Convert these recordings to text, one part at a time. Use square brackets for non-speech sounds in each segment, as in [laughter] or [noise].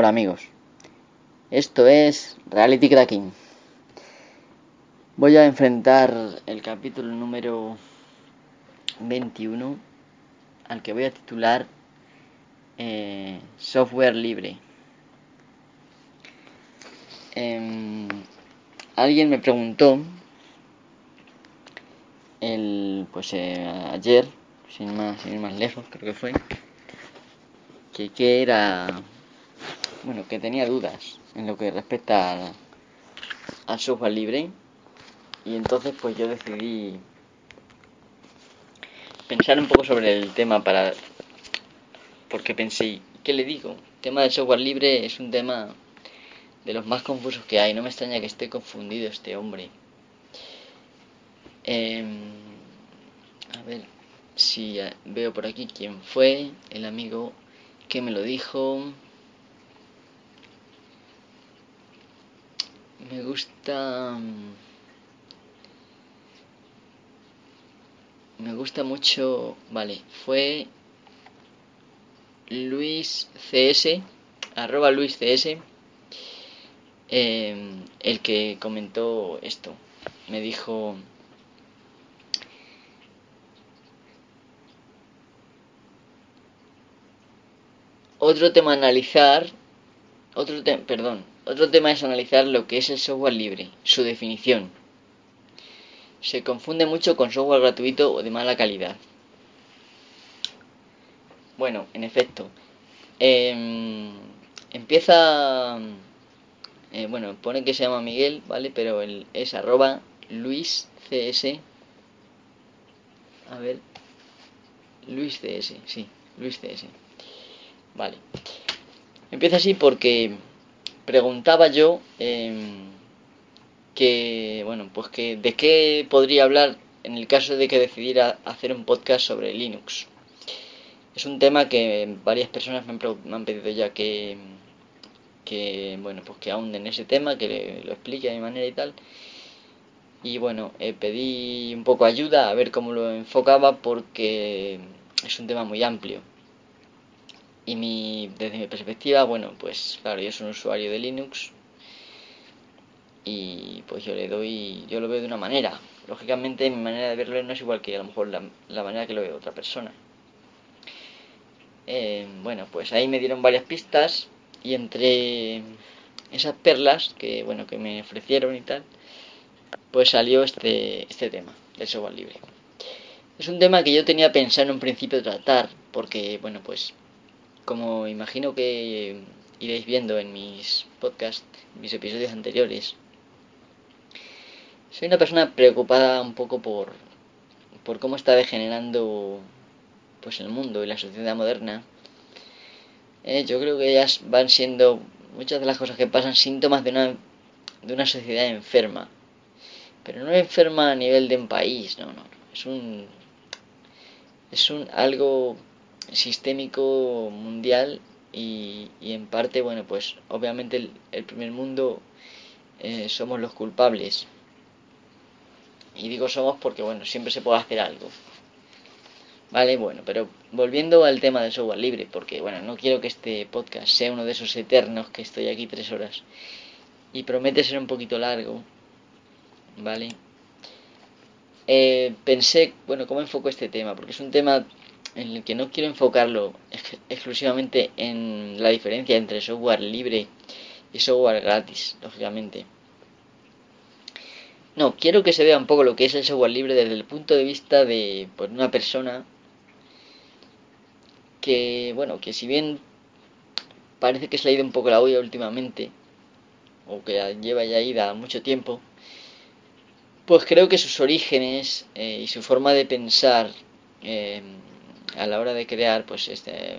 Hola amigos, esto es Reality Cracking. Voy a enfrentar el capítulo número 21 al que voy a titular eh, Software Libre. Em, alguien me preguntó el, pues eh, ayer, sin más, sin ir más lejos, creo que fue, que qué era bueno, que tenía dudas en lo que respecta al, software libre. Y entonces pues yo decidí pensar un poco sobre el tema para porque pensé ¿qué le digo? el tema del software libre es un tema de los más confusos que hay. No me extraña que esté confundido este hombre. Em, a ver si veo por aquí quién fue el amigo que me lo dijo me gusta mm, me gusta mucho vale fue Luis CS arroba Luis CS em, el que comentó esto. Me dijo otro tema analizar otro perdón otro tema es analizar lo que es el software libre, su definición. Se confunde mucho con software gratuito o de mala calidad. Bueno, en efecto. Em, empieza... Eh, bueno, pone que se llama Miguel, ¿vale? Pero es arroba Luis CS. A ver. Luis CS, sí, Luis CS. Vale. Empieza así porque preguntaba yo em, que, bueno, pues que de qué podría hablar en el caso de que decidiera hacer un podcast sobre Linux. Es un tema que varias personas me han, pedido ya que, que, bueno, pues que ahunden ese tema, que lo explique de mi manera y tal. Y bueno, eh, pedí un poco ayuda a ver cómo lo enfocaba porque es un tema muy amplio. Y mi, desde mi perspectiva, bueno, pues claro, yo soy un usuario de Linux y pues yo le doy, yo lo veo de una manera. Lógicamente mi manera de verlo no es igual que a lo mejor la, manera que lo ve otra persona. Eh, bueno, pues ahí me dieron varias pistas y entre esas perlas que bueno que me ofrecieron y tal, pues salió este, este tema del software libre. Es un tema que yo tenía pensado en un principio tratar, porque bueno pues como imagino que iréis viendo en mis podcasts, mis episodios anteriores, soy una persona preocupada un poco por, por cómo está degenerando pues el mundo y la sociedad moderna. Eh, yo creo que ellas van siendo muchas de las cosas que pasan síntomas de una, de una sociedad enferma. Pero no enferma a nivel de un país, no, no. Es un, es un algo sistémico mundial y, en parte, bueno, pues obviamente el, primer mundo eh, somos los culpables. Y digo somos porque, bueno, siempre se puede hacer algo. Vale, bueno, pero volviendo al tema del software libre, porque, bueno, no quiero que este podcast sea uno de esos eternos que estoy aquí tres horas y promete ser un poquito largo, ¿vale? Eh, pensé, bueno, ¿cómo enfoco este tema? Porque es un tema en el que no quiero enfocarlo exclusivamente en la diferencia entre software libre y software gratis, lógicamente. No, quiero que se vea un poco lo que es el software libre desde el punto de vista de pues, una persona que, bueno, que si bien parece que se ha ido un poco la olla últimamente, o que lleva ya ida mucho tiempo, pues creo que sus orígenes eh, y su forma de pensar eh, a la hora de crear pues este,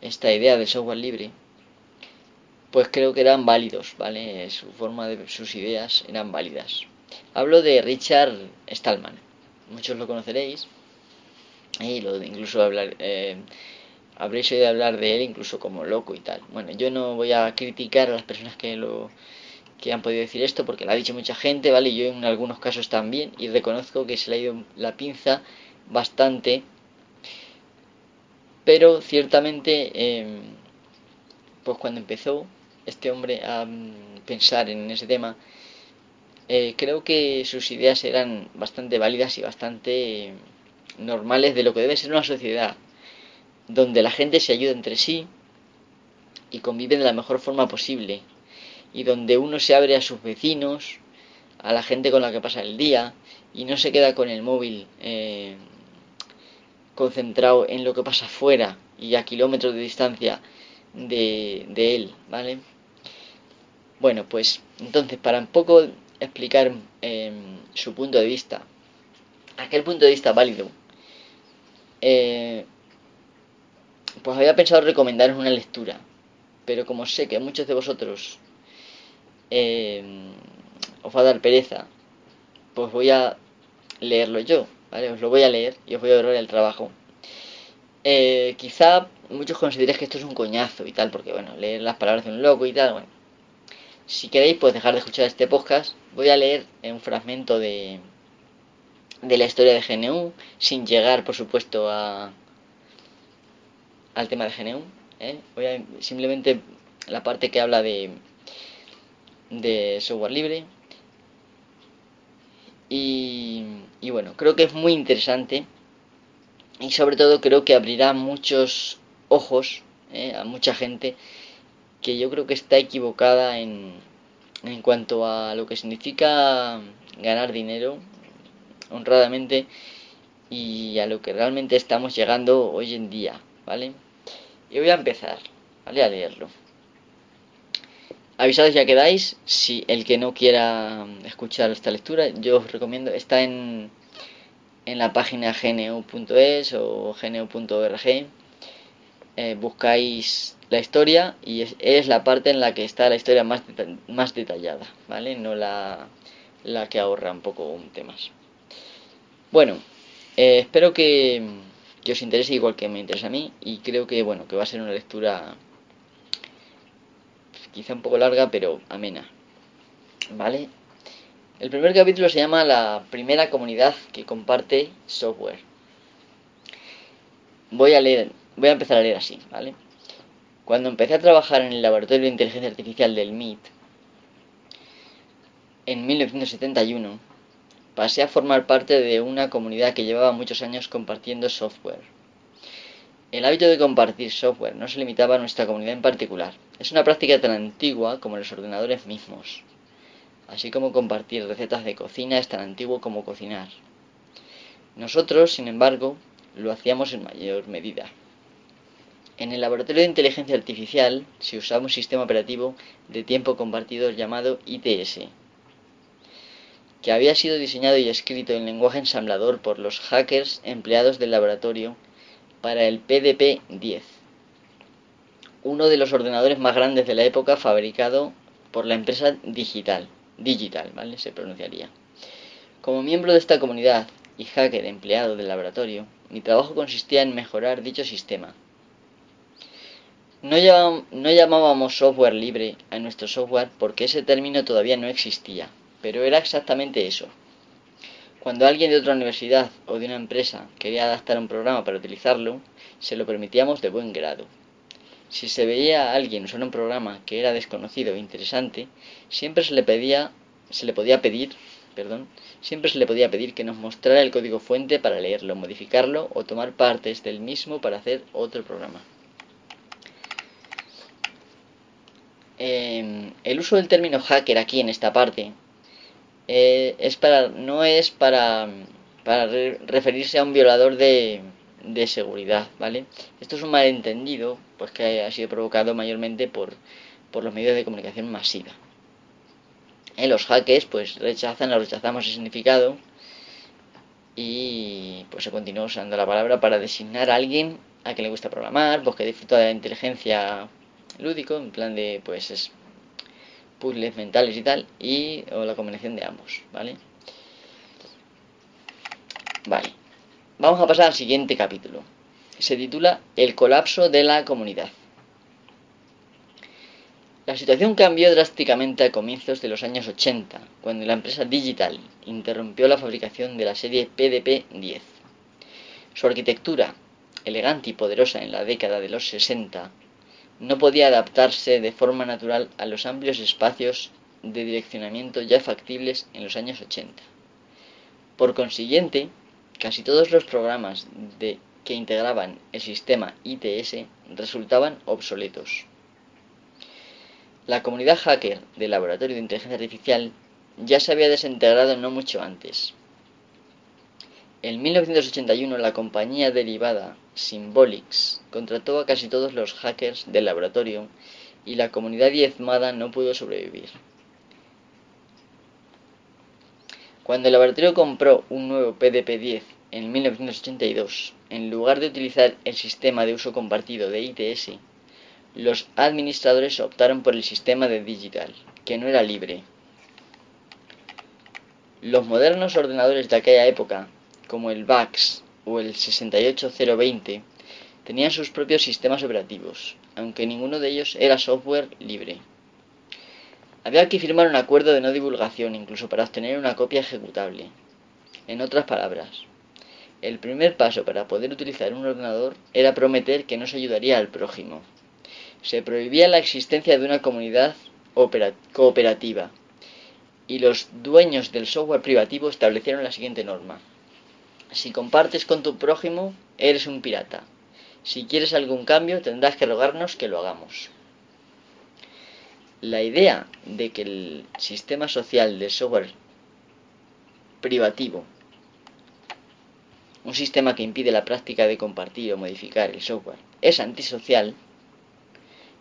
esta idea del software libre, pues creo que eran válidos, ¿vale? Su forma de sus ideas eran válidas. Hablo de Richard Stallman, muchos lo conoceréis, y lo, incluso hablar, eh, habréis oído hablar de él incluso como loco y tal. Bueno, yo no voy a criticar a las personas que lo que han podido decir esto porque lo ha dicho mucha gente, ¿vale? Yo en algunos casos también y reconozco que se le ha ido la pinza bastante pero ciertamente em, pues cuando empezó este hombre a mm, pensar en ese tema, eh, creo que sus ideas eran bastante válidas y bastante normales de lo que debe ser una sociedad donde la gente se ayuda entre sí y convive de la mejor forma posible y donde uno se abre a sus vecinos, a la gente con la que pasa el día y no se queda con el móvil eh, concentrado en lo que pasa afuera y a kilómetros de distancia de, de él, ¿vale? Bueno, pues entonces para un poco explicar em, su punto de vista, aquel punto de vista válido, eh, pues había pensado recomendaros una lectura, pero como sé que muchos de vosotros em, os va a dar pereza, pues voy a leerlo yo, ¿vale? Os lo voy a leer y os voy a ahorrar el trabajo. Eh, quizá muchos consideréis que esto es un coñazo y tal, porque bueno, leer las palabras de un loco y tal, bueno, si queréis, pues dejar de escuchar este podcast. Voy a leer un fragmento de, de la historia de GNU, sin llegar, por supuesto, a, al tema de GNU. ¿eh? Voy a simplemente la parte que habla de, de software libre. Y, y bueno, creo que es muy interesante y sobre todo creo que abrirá muchos ojos ¿eh? a mucha gente que yo creo que está equivocada en, en cuanto a lo que significa ganar dinero honradamente y a lo que realmente estamos llegando hoy en día, ¿vale? Y voy a empezar, ¿vale? A leerlo. Avisados ya quedáis, si el que no quiera escuchar esta lectura, yo os recomiendo, está en, en la página gnu.es o gnu.org, eh, buscáis la historia y es, la parte en la que está la historia más, más detallada, ¿vale? No la, la que ahorra un poco un temas. Bueno, eh, espero que, que, os interese igual que me interesa a mí y creo que, bueno, que va a ser una lectura quizá un poco larga, pero amena, ¿vale? El primer capítulo se llama La primera comunidad que comparte software. Voy a leer, voy a empezar a leer así, ¿vale? Cuando empecé a trabajar en el laboratorio de inteligencia artificial del MIT, en 1971, pasé a formar parte de una comunidad que llevaba muchos años compartiendo software. El hábito de compartir software no se limitaba a nuestra comunidad en particular. Es una práctica tan antigua como los ordenadores mismos. Así como compartir recetas de cocina es tan antiguo como cocinar. Nosotros, sin embargo, lo hacíamos en mayor medida. En el laboratorio de inteligencia artificial se usaba un sistema operativo de tiempo compartido llamado ITS, que había sido diseñado y escrito en lenguaje ensamblador por los hackers empleados del laboratorio para el PDP-10, uno de los ordenadores más grandes de la época fabricado por la empresa Digital, Digital, ¿vale? Se pronunciaría. Como miembro de esta comunidad y hacker empleado del laboratorio, mi trabajo consistía en mejorar dicho sistema no, llamábamos software libre a nuestro software porque ese término todavía no existía, pero era exactamente eso. Cuando alguien de otra universidad o de una empresa quería adaptar un programa para utilizarlo, se lo permitíamos de buen grado. Si se veía a alguien usar un programa que era desconocido e interesante, siempre se le pedía, se le podía pedir, perdón, siempre se le podía pedir que nos mostrara el código fuente para leerlo, modificarlo o tomar partes del mismo para hacer otro programa. Em, el uso del término hacker aquí en esta parte eh, es para, no es para, para referirse a un violador de, de seguridad, ¿vale? Esto es un malentendido, pues que ha sido provocado mayormente por, por los medios de comunicación masiva. En eh, los hackers, pues rechazan o rechazamos el significado y pues se continúa usando la palabra para designar a alguien a quien le gusta programar, pues que disfruta de la inteligencia lúdico, en plan de pues es puzzles mentales y tal, y o la combinación de ambos, ¿vale? Vale. Vamos a pasar al siguiente capítulo. Se titula El colapso de la comunidad. La situación cambió drásticamente a comienzos de los años 80, cuando la empresa Digital interrumpió la fabricación de la serie PDP-10. Su arquitectura, elegante y poderosa en la década de los 60, no podía adaptarse de forma natural a los amplios espacios de direccionamiento ya factibles en los años 80. Por consiguiente, casi todos los programas que integraban el sistema ITS resultaban obsoletos. La comunidad hacker del Laboratorio de Inteligencia Artificial ya se había desintegrado no mucho antes. En 1981 la compañía derivada Symbolics contrató a casi todos los hackers del laboratorio y la comunidad diezmada no pudo sobrevivir. Cuando el laboratorio compró un nuevo PDP-10 en 1982, en lugar de utilizar el sistema de uso compartido de ITS, los administradores optaron por el sistema de Digital, que no era libre. Los modernos ordenadores de aquella época, como el VAX o el 68020, tenían sus propios sistemas operativos, aunque ninguno de ellos era software libre. Había que firmar un acuerdo de no divulgación incluso para obtener una copia ejecutable. En otras palabras, el primer paso para poder utilizar un ordenador era prometer que no se ayudaría al prójimo. Se prohibía la existencia de una comunidad cooperativa y los dueños del software privativo establecieron la siguiente norma. Si compartes con tu prójimo, eres un pirata. Si quieres algún cambio, tendrás que rogarnos que lo hagamos. La idea de que el sistema social de software privativo, un sistema que impide la práctica de compartir o modificar el software, es antisocial,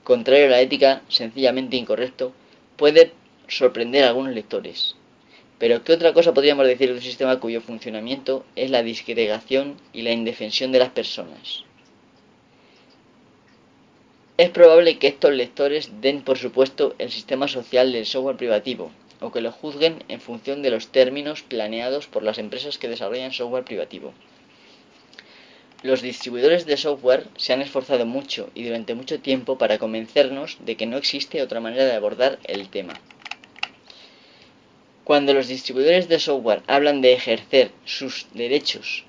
contrario a la ética, sencillamente incorrecto, puede sorprender a algunos lectores. Pero ¿qué otra cosa podríamos decir de un sistema cuyo funcionamiento es la disgregación y la indefensión de las personas? Es probable que estos lectores den por supuesto el sistema social del software privativo, o que lo juzguen en función de los términos planeados por las empresas que desarrollan software privativo. Los distribuidores de software se han esforzado mucho y durante mucho tiempo para convencernos de que no existe otra manera de abordar el tema. Cuando los distribuidores de software hablan de ejercer sus derechos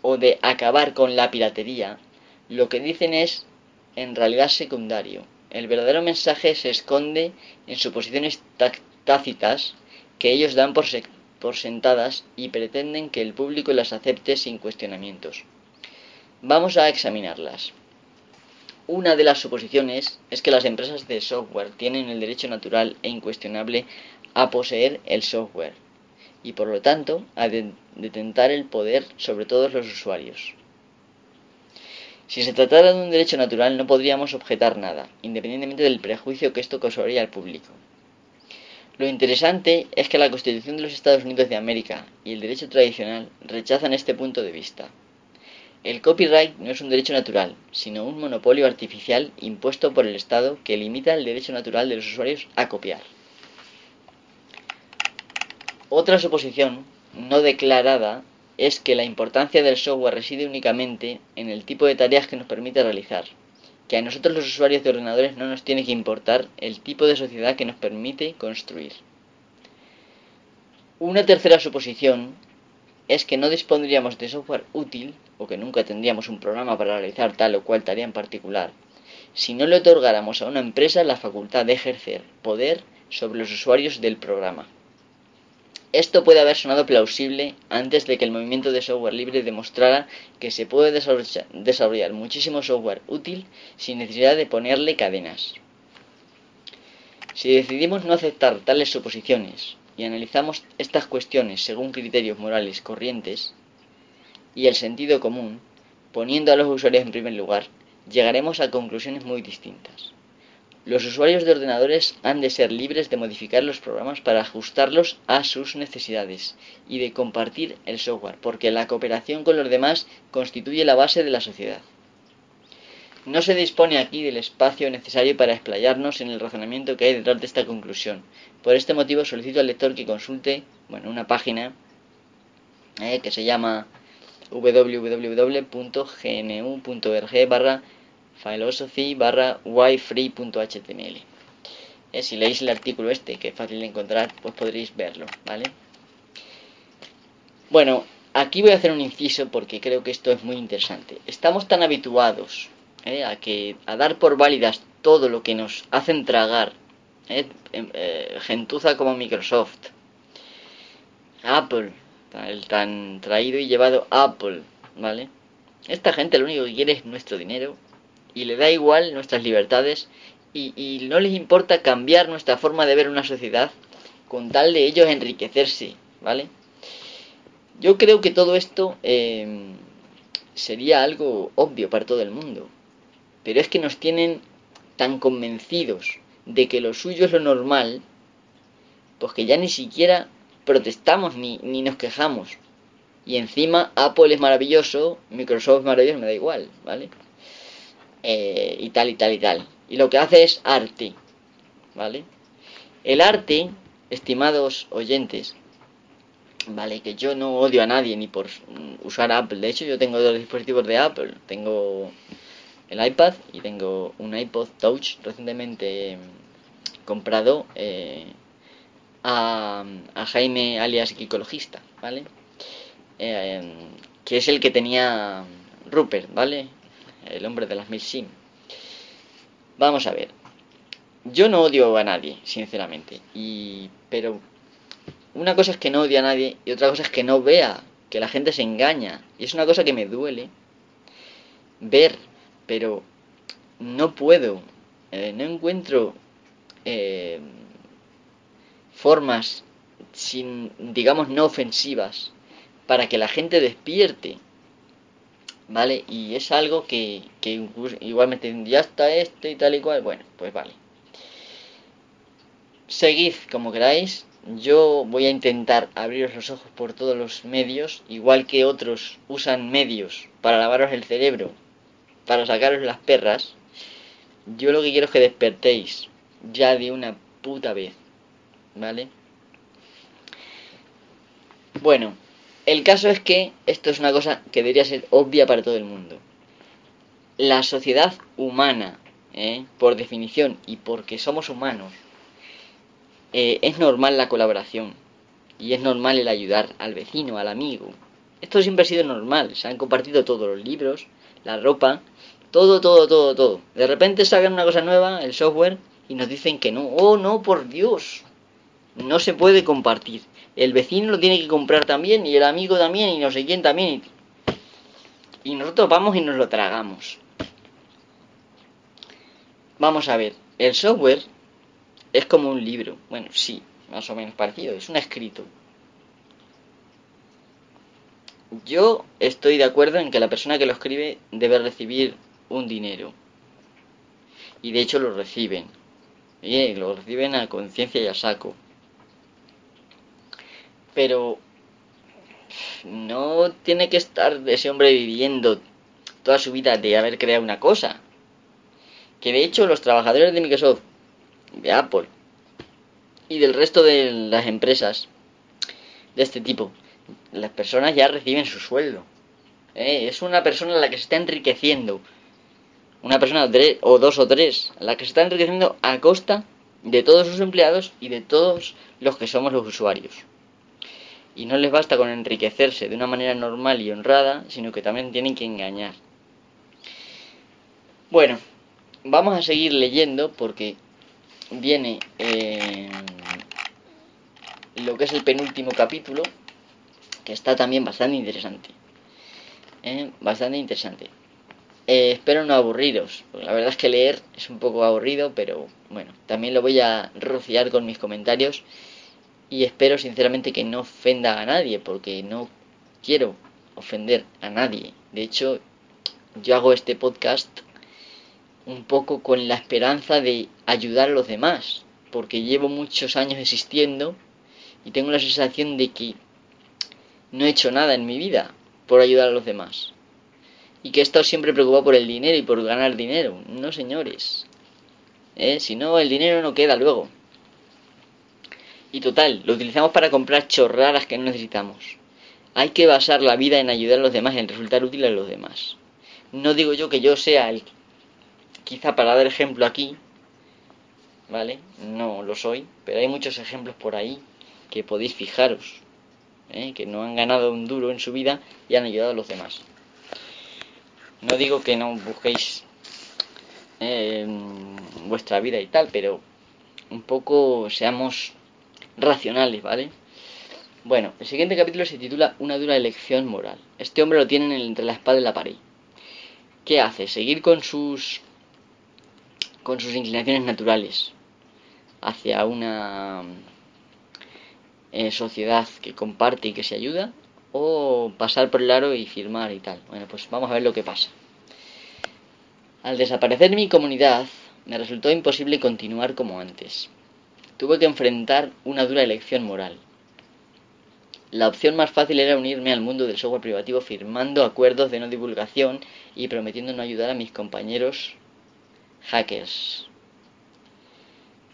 o de acabar con la piratería, lo que dicen es en realidad secundario. El verdadero mensaje se esconde en suposiciones tácitas que ellos dan por, por sentadas y pretenden que el público las acepte sin cuestionamientos. Vamos a examinarlas. Una de las suposiciones es que las empresas de software tienen el derecho natural e incuestionable a poseer el software y por lo tanto a detentar el poder sobre todos los usuarios. Si se tratara de un derecho natural no podríamos objetar nada, independientemente del prejuicio que esto causaría al público. Lo interesante es que la Constitución de los Estados Unidos de América y el derecho tradicional rechazan este punto de vista. El copyright no es un derecho natural, sino un monopolio artificial impuesto por el Estado que limita el derecho natural de los usuarios a copiar. Otra suposición no declarada es que la importancia del software reside únicamente en el tipo de tareas que nos permite realizar, que a nosotros los usuarios de ordenadores no nos tiene que importar el tipo de sociedad que nos permite construir. Una tercera suposición es que no dispondríamos de software útil o que nunca tendríamos un programa para realizar tal o cual tarea en particular si no le otorgáramos a una empresa la facultad de ejercer poder sobre los usuarios del programa. Esto puede haber sonado plausible antes de que el movimiento de software libre demostrara que se puede desarrollar muchísimo software útil sin necesidad de ponerle cadenas. Si decidimos no aceptar tales suposiciones y analizamos estas cuestiones según criterios morales corrientes y el sentido común, poniendo a los usuarios en primer lugar, llegaremos a conclusiones muy distintas. Los usuarios de ordenadores han de ser libres de modificar los programas para ajustarlos a sus necesidades y de compartir el software, porque la cooperación con los demás constituye la base de la sociedad. No se dispone aquí del espacio necesario para explayarnos en el razonamiento que hay detrás de esta conclusión. Por este motivo solicito al lector que consulte bueno, una página eh, que se llama www.gnu.org barra philosophy barra yfree.html. Eh, si leéis el artículo este, que es fácil de encontrar, pues podréis verlo, ¿vale? Bueno, aquí voy a hacer un inciso porque creo que esto es muy interesante. Estamos tan habituados eh, a, que, a dar por válidas todo lo que nos hacen tragar, ¿eh? Em, eh, gentuza como Microsoft, Apple, el tan traído y llevado Apple, ¿vale? Esta gente lo único que quiere es nuestro dinero y le da igual nuestras libertades y, no les importa cambiar nuestra forma de ver una sociedad con tal de ellos enriquecerse, ¿vale? Yo creo que todo esto eh, sería algo obvio para todo el mundo, pero es que nos tienen tan convencidos de que lo suyo es lo normal, pues que ya ni siquiera protestamos ni, ni nos quejamos. Y encima Apple es maravilloso, Microsoft es maravilloso, me da igual, ¿vale? Eh, y tal y tal y tal. Y lo que hace es arte, ¿vale? El arte, estimados oyentes, vale, que yo no odio a nadie ni por usar Apple. De hecho, yo tengo dos dispositivos de Apple. Tengo el iPad y tengo un iPod Touch recientemente comprado eh, a, Jaime alias Ecologista, ¿vale? Eh, que es el que tenía Rupert, ¿vale? El hombre de las mil sim. Vamos a ver. Yo no odio a nadie, sinceramente. Y. Pero. Una cosa es que no odio a nadie y otra cosa es que no vea que la gente se engaña. Y es una cosa que me duele ver, pero no puedo. Eh, no encuentro eh, formas sin, digamos, no ofensivas para que la gente despierte. ¿Vale? Y es algo que, que igualmente ya está este y tal y cual. Bueno, pues vale. Seguid como queráis. Yo voy a intentar abriros los ojos por todos los medios, igual que otros usan medios para lavaros el cerebro, para sacaros las perras. Yo lo que quiero es que despertéis ya de una puta vez. ¿Vale? Bueno, el caso es que esto es una cosa que debería ser obvia para todo el mundo. La sociedad humana, ¿eh? por definición y porque somos humanos, eh, es normal la colaboración y es normal el ayudar al vecino, al amigo. Esto siempre ha sido normal, se han compartido todos los libros, la ropa, todo, todo, todo, todo. De repente sacan una cosa nueva, el software, y nos dicen que no. Oh, no, por Dios. No se puede compartir. El vecino lo tiene que comprar también y el amigo también y no sé quién también. Y nosotros vamos y nos lo tragamos. Vamos a ver, el software es como un libro. Bueno, sí, más o menos parecido. Es un escrito. Yo estoy de acuerdo en que la persona que lo escribe debe recibir un dinero. Y de hecho lo reciben. Y lo reciben a conciencia y a saco pero no tiene que estar ese hombre viviendo toda su vida de haber creado una cosa. Que de hecho los trabajadores de Microsoft, de Apple y del resto de las empresas de este tipo, las personas ya reciben su sueldo. ¿Eh? Es una persona la que se está enriqueciendo. Una persona o dos o tres, la que se está enriqueciendo a costa de todos sus empleados y de todos los que somos los usuarios y no les basta con enriquecerse de una manera normal y honrada, sino que también tienen que engañar. Bueno, vamos a seguir leyendo porque viene eh, lo que es el penúltimo capítulo, que está también bastante interesante. Eh, bastante interesante. Eh, espero no aburriros, la verdad es que leer es un poco aburrido, pero bueno, también lo voy a rociar con mis comentarios y espero sinceramente que no ofenda a nadie porque no quiero ofender a nadie. De hecho, yo hago este podcast un poco con la esperanza de ayudar a los demás, porque llevo muchos años existiendo y tengo la sensación de que no he hecho nada en mi vida por ayudar a los demás. Y que he estado siempre preocupado por el dinero y por ganar dinero. No, señores. ¿Eh? Si no, el dinero no queda luego. Y total, lo utilizamos para comprar chorradas que no necesitamos. Hay que basar la vida en ayudar a los demás, en resultar útil a los demás. No digo yo que yo sea el... Quizá para dar ejemplo aquí, ¿vale? No lo soy, pero hay muchos ejemplos por ahí que podéis fijaros, ¿eh? que no han ganado un duro en su vida y han ayudado a los demás. No digo que no busquéis eh, vuestra vida y tal, pero un poco seamos racionales, ¿vale? Bueno, el siguiente capítulo se titula Una dura elección moral. Este hombre lo tienen entre la espada y la pared. ¿Qué hace? Seguir con sus con sus inclinaciones naturales hacia una eh, sociedad que comparte y que se ayuda o pasar por el aro y firmar y tal. Bueno, pues vamos a ver lo que pasa. Al desaparecer mi comunidad, me resultó imposible continuar como antes. Tuve que enfrentar una dura elección moral. La opción más fácil era unirme al mundo del software privativo firmando acuerdos de no divulgación y prometiendo no ayudar a mis compañeros hackers.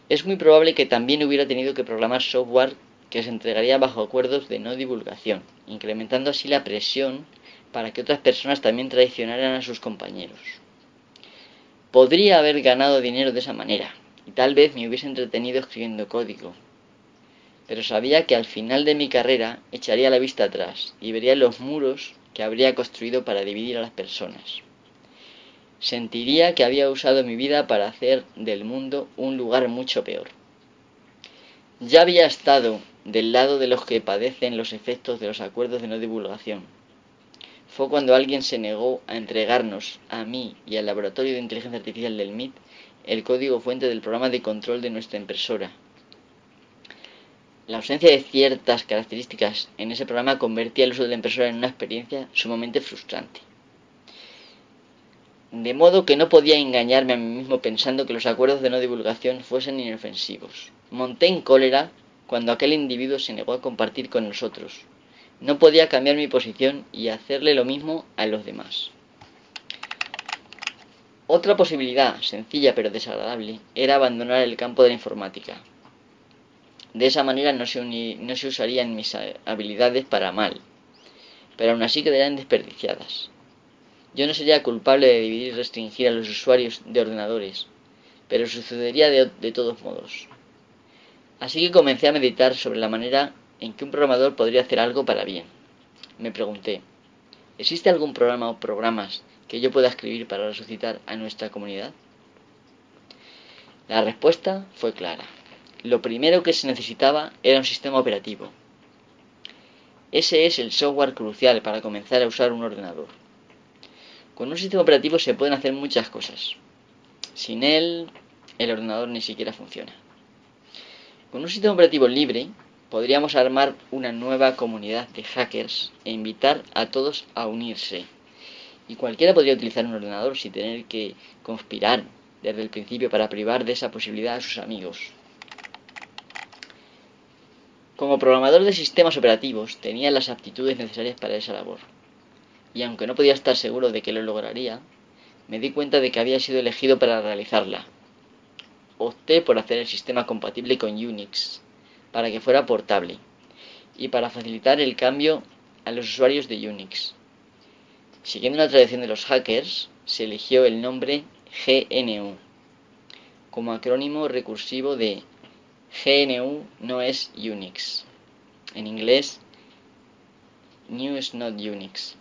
Es muy probable que también hubiera tenido que programar software que se entregaría bajo acuerdos de no divulgación, incrementando así la presión para que otras personas también traicionaran a sus compañeros. Podría haber ganado dinero de esa manera, tal vez me hubiese entretenido escribiendo código. Pero sabía que al final de mi carrera echaría la vista atrás y vería los muros que habría construido para dividir a las personas. Sentiría que había usado mi vida para hacer del mundo un lugar mucho peor. Ya había estado del lado de los que padecen los efectos de los acuerdos de no divulgación. Fue cuando alguien se negó a entregarnos, a mí y al laboratorio de inteligencia artificial del MIT, el código fuente del programa de control de nuestra impresora. La ausencia de ciertas características en ese programa convertía el uso de la impresora en una experiencia sumamente frustrante. De modo que no podía engañarme a mí mismo pensando que los acuerdos de no divulgación fuesen inofensivos. Monté en cólera cuando aquel individuo se negó a compartir con nosotros. No podía cambiar mi posición y hacerle lo mismo a los demás. Otra posibilidad, sencilla pero desagradable, era abandonar el campo de la informática. De esa manera no se, usarían mis habilidades para mal, pero aún así quedarían desperdiciadas. Yo no sería culpable de dividir y restringir a los usuarios de ordenadores, pero sucedería de todos modos. Así que comencé a meditar sobre la manera en que un programador podría hacer algo para bien. Me pregunté, ¿existe algún programa o programas que yo pueda escribir para resucitar a nuestra comunidad? La respuesta fue clara. Lo primero que se necesitaba era un sistema operativo. Ese es el software crucial para comenzar a usar un ordenador. Con un sistema operativo se pueden hacer muchas cosas. Sin él, el ordenador ni siquiera funciona. Con un sistema operativo libre podríamos armar una nueva comunidad de hackers e invitar a todos a unirse. Y cualquiera podría utilizar un ordenador sin tener que conspirar desde el principio para privar de esa posibilidad a sus amigos. Como programador de sistemas operativos tenía las aptitudes necesarias para esa labor. Y aunque no podía estar seguro de que lo lograría, me di cuenta de que había sido elegido para realizarla opté por hacer el sistema compatible con Unix, para que fuera portable, y para facilitar el cambio a los usuarios de Unix. Siguiendo la tradición de los hackers, se eligió el nombre GNU, como acrónimo recursivo de GNU no es Unix. En inglés, New is not Unix.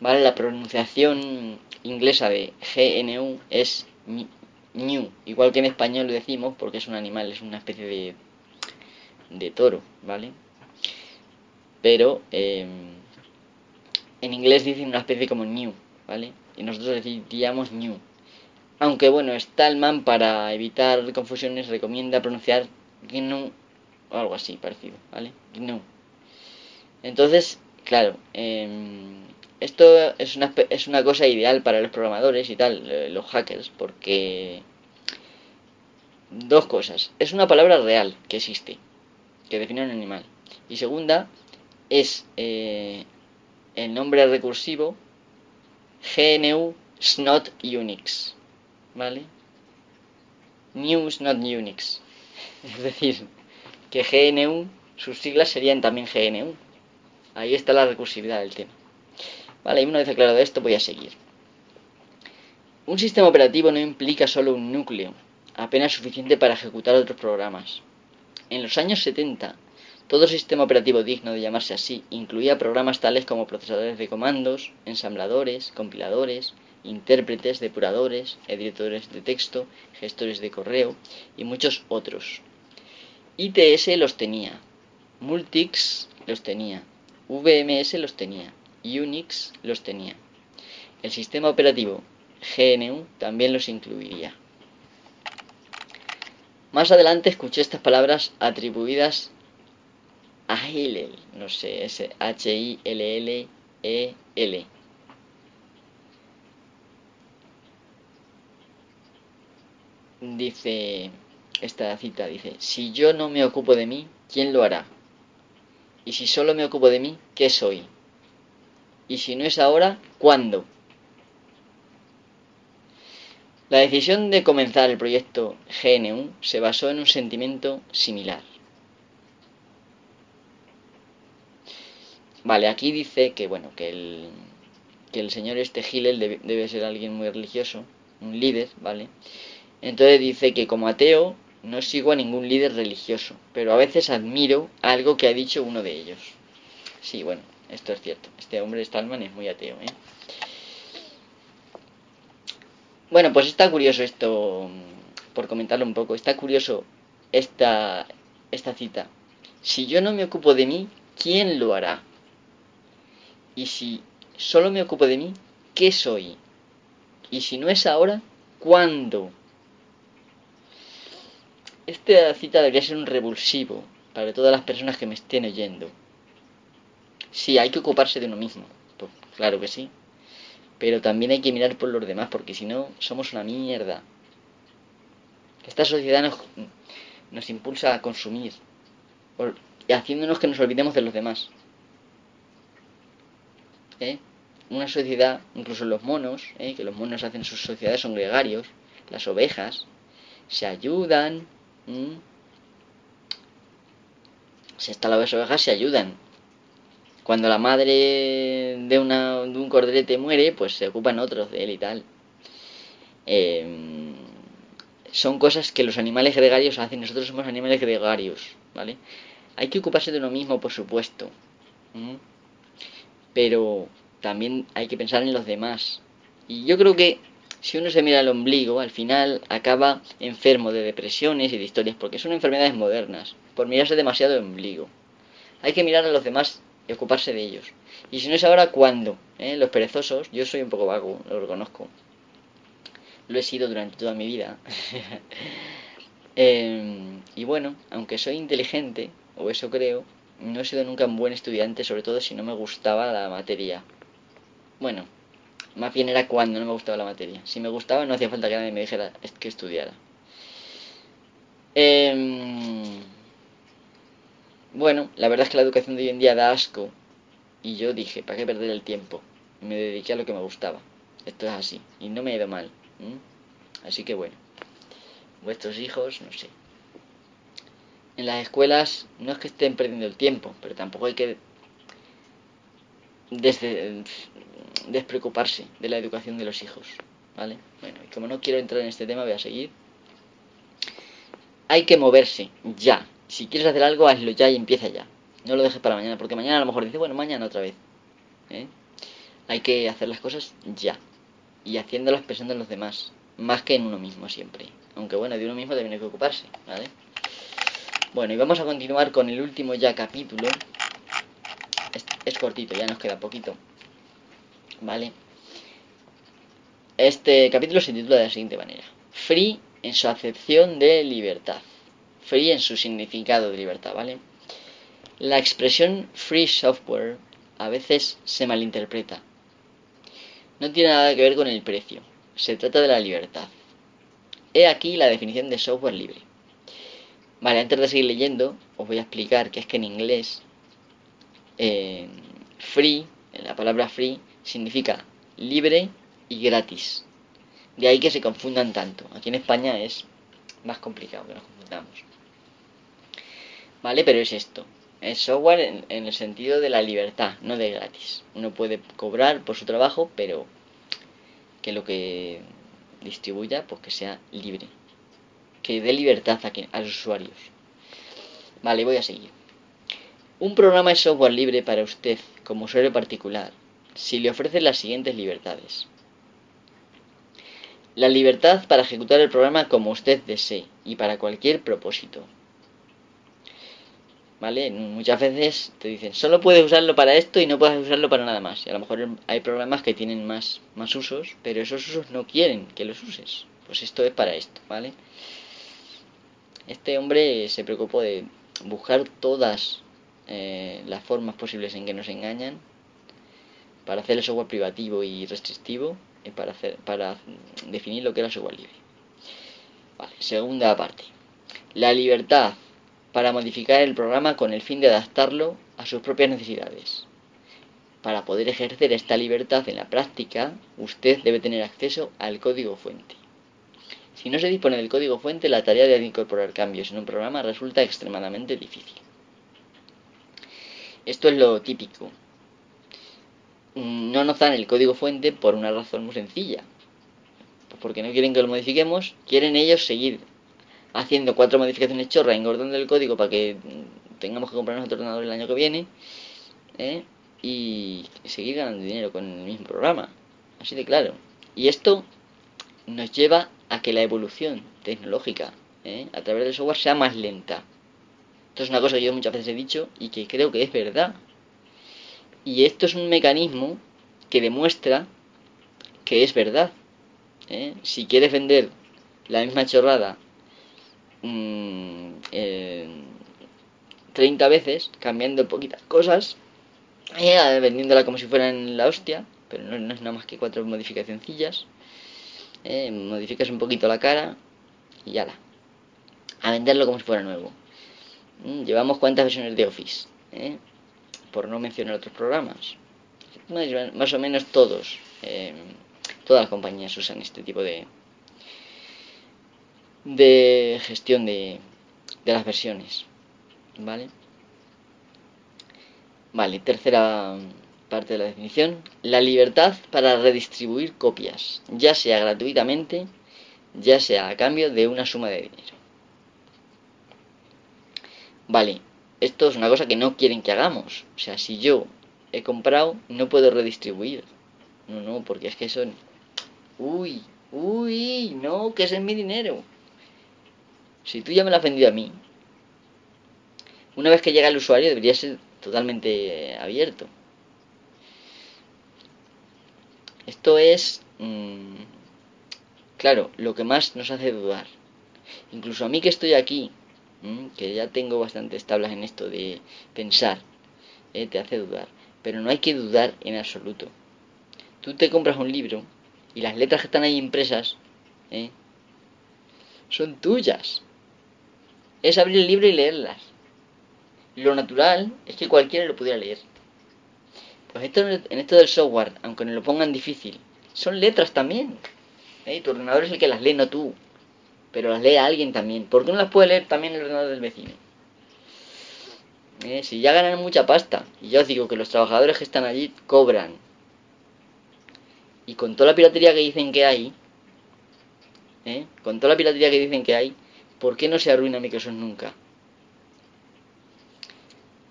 Vale, la pronunciación inglesa de GNU es New, igual que en español lo decimos porque es un animal, es una especie de, de toro, ¿vale? Pero em, en inglés dicen una especie como new, ¿vale? Y nosotros diríamos new. Aunque bueno, Stallman para evitar confusiones recomienda pronunciar GNU o algo así parecido, ¿vale? GNU. Entonces, claro, eh, esto es una, es una cosa ideal para los programadores y tal, los hackers, porque... Dos cosas. Es una palabra real que existe, que define un animal. Y segunda, es eh, el nombre recursivo GNU Snot Unix. ¿Vale? New Snot Unix. [laughs] Es decir, que GNU, sus siglas serían también GNU. Ahí está la recursividad del tema. Vale, y una vez aclarado esto voy a seguir. Un sistema operativo no implica solo un núcleo, apenas suficiente para ejecutar otros programas. En los años 70, todo sistema operativo digno de llamarse así incluía programas tales como procesadores de comandos, ensambladores, compiladores, intérpretes, depuradores, editores de texto, gestores de correo y muchos otros. ITS los tenía, Multics los tenía, VMS los tenía, Unix los tenía. El sistema operativo GNU también los incluiría. Más adelante escuché estas palabras atribuidas Hillel, no sé, S H I L L E L. Dice esta cita dice, si yo no me ocupo de mí, ¿quién lo hará? Y si solo me ocupo de mí, ¿qué soy? Y si no es ahora, ¿cuándo? La decisión de comenzar el proyecto GNU se basó en un sentimiento similar. Vale, aquí dice que bueno, que el, que el señor este Hillel debe, ser alguien muy religioso, un líder, ¿vale? Entonces dice que como ateo no sigo a ningún líder religioso, pero a veces admiro algo que ha dicho uno de ellos. Sí, bueno, esto es cierto. Este hombre Stallman es muy ateo, ¿eh? Bueno, pues está curioso esto, por comentarlo un poco, está curioso esta, esta cita. Si yo no me ocupo de mí, ¿quién lo hará? Y si solo me ocupo de mí, ¿qué soy? Y si no es ahora, ¿cuándo? Esta cita debería ser un revulsivo para todas las personas que me estén oyendo. Sí, hay que ocuparse de uno mismo. Pues, claro que sí pero también hay que mirar por los demás, porque si no, somos una mierda. Esta sociedad nos, nos impulsa a consumir, haciéndonos que nos olvidemos de los demás. ¿Eh? Una sociedad, incluso los monos, ¿eh? que los monos hacen sus sociedades, son gregarios, las ovejas, se ayudan. Si están las ovejas, se ayudan cuando la madre de, una, de un corderete muere, pues se ocupan otros de él y tal. Em, son cosas que los animales gregarios hacen. Nosotros somos animales gregarios, ¿vale? Hay que ocuparse de uno mismo, por supuesto. Pero también hay que pensar en los demás. Y yo creo que si uno se mira al ombligo, al final acaba enfermo de depresiones y de historias, porque son enfermedades modernas, por mirarse demasiado el ombligo. Hay que mirar a los demás y ocuparse de ellos. Y si no es ahora, ¿cuándo? ¿Eh? Los perezosos, yo soy un poco vago, lo reconozco. Lo he sido durante toda mi vida. [laughs] Em, y bueno, aunque soy inteligente, o eso creo, no he sido nunca un buen estudiante, sobre todo si no me gustaba la materia. Bueno, más bien era cuando no me gustaba la materia. Si me gustaba no hacía falta que nadie me dijera que estudiara. Eh, bueno, la verdad es que la educación de hoy en día da asco. Y yo dije, ¿para qué perder el tiempo? me dediqué a lo que me gustaba. Esto es así. Y no me ha ido mal. Así que bueno. Vuestros hijos, no sé. En las escuelas no es que estén perdiendo el tiempo, pero tampoco hay que desde, despreocuparse de la educación de los hijos. ¿Vale? Bueno, y como no quiero entrar en este tema, voy a seguir. Hay que moverse ya si quieres hacer algo, hazlo ya y empieza ya. No lo dejes para mañana, porque mañana a lo mejor dices, bueno, mañana otra vez. ¿eh? Hay que hacer las cosas ya. Y haciéndolas pensando en los demás. Más que en uno mismo siempre. Aunque bueno, de uno mismo también que ocuparse, ¿vale? Bueno, y vamos a continuar con el último ya capítulo. Es, es cortito, ya nos queda poquito. ¿Vale? Este capítulo se titula de la siguiente manera. Free en su acepción de libertad free en su significado de libertad, ¿vale? La expresión free software a veces se malinterpreta. No tiene nada que ver con el precio, se trata de la libertad. He aquí la definición de software libre. Vale, antes de seguir leyendo, os voy a explicar que es que en inglés eh, free, la palabra free, significa libre y gratis. De ahí que se confundan tanto. Aquí en España es más complicado que nos confundamos. ¿Vale? Pero es esto. Es software en, el sentido de la libertad, no de gratis. Uno puede cobrar por su trabajo, pero que lo que distribuya, pues que sea libre. Que dé libertad a, a los usuarios. Vale, voy a seguir. Un programa es software libre para usted, como usuario particular, si le ofrece las siguientes libertades. La libertad para ejecutar el programa como usted desee y para cualquier propósito. ¿Vale? Muchas veces te dicen, solo puedes usarlo para esto y no puedes usarlo para nada más. Y a lo mejor hay programas que tienen más, más usos, pero esos usos no quieren que los uses. Pues esto es para esto, ¿vale? Este hombre se preocupó de buscar todas eh, las formas posibles en que nos engañan para hacer el software privativo y restrictivo y para, definir lo que era software libre. Vale, segunda parte. La libertad para modificar el programa con el fin de adaptarlo a sus propias necesidades. Para poder ejercer esta libertad en la práctica, usted debe tener acceso al código fuente. Si no se dispone del código fuente, la tarea de incorporar cambios en un programa resulta extremadamente difícil. Esto es lo típico. No nos dan el código fuente por una razón muy sencilla. Porque no quieren que lo modifiquemos, quieren ellos seguir haciendo cuatro modificaciones chorras, engordando el código para que tengamos que comprar otro ordenador el año que viene ¿eh? y seguir ganando dinero con el mismo programa. Así de claro. Y esto nos lleva a que la evolución tecnológica ¿eh? a través del software sea más lenta. Esto es una cosa que yo muchas veces he dicho y que creo que es verdad. Y esto es un mecanismo que demuestra que es verdad. ¿eh? Si quieres vender la misma chorrada 30 mm, veces, cambiando poquitas cosas, eh, vendiéndola como si fueran la hostia, pero no, es nada más que cuatro modificacioncillas. Eh, modificas un poquito la cara y ya la. A venderlo como si fuera nuevo. Mm, llevamos cuántas versiones de Office, eh, por no mencionar otros programas. Más o menos todos, todas las compañías usan este tipo de, de gestión de, de las versiones. ¿Vale? Vale, tercera parte de la definición. La libertad para redistribuir copias, ya sea gratuitamente, ya sea a cambio de una suma de dinero. Vale, esto es una cosa que no quieren que hagamos. O sea, si yo he comprado, no puedo redistribuir. No, no, porque es que son... Uy, uy, no, que ese es mi dinero. Si tú ya me lo has vendido a mí, una vez que llega el usuario debería ser totalmente abierto. Esto es, mm, claro, lo que más nos hace dudar. Incluso a mí que estoy aquí, mm, que ya tengo bastantes tablas en esto de pensar, eh, te hace dudar. Pero no hay que dudar en absoluto. Tú te compras un libro y las letras que están ahí impresas eh, son tuyas es abrir el libro y leerlas. Lo natural es que cualquiera lo pudiera leer. Pues esto, en esto del software, aunque nos lo pongan difícil, son letras también. ¿Eh? Tu ordenador es el que las lee, no tú. Pero las lee alguien también. ¿Por qué no las puede leer también el ordenador del vecino? ¿Eh? Si ya ganan mucha pasta, y yo os digo que los trabajadores que están allí cobran, y con toda la piratería que dicen que hay, ¿eh? con toda la piratería que dicen que hay, ¿por qué no se arruina Microsoft nunca?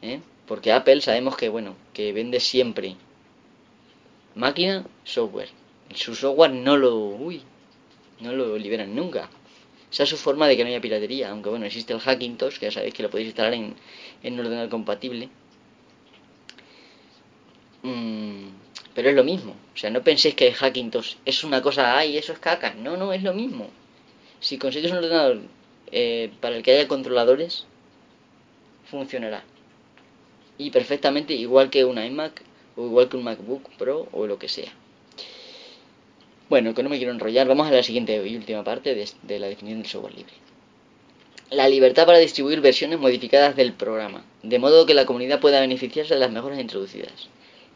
¿Eh? Porque Apple sabemos que, bueno, que vende siempre máquina, software. Su software no lo, no lo liberan nunca. Esa es su forma de que no haya piratería, aunque bueno, existe el Hackintosh, que ya sabéis que lo podéis instalar en, en un ordenador compatible. Mm, pero es lo mismo. O sea, no penséis que el Hackintosh es una cosa, ay, eso es caca. No, no, es lo mismo. Si consigues un ordenador eh, para el que haya controladores, funcionará. Y perfectamente igual que un iMac o igual que un MacBook Pro o lo que sea. Bueno, que no me quiero enrollar, vamos a la siguiente y última parte de, la definición del software libre. La libertad para distribuir versiones modificadas del programa, de modo que la comunidad pueda beneficiarse de las mejoras introducidas.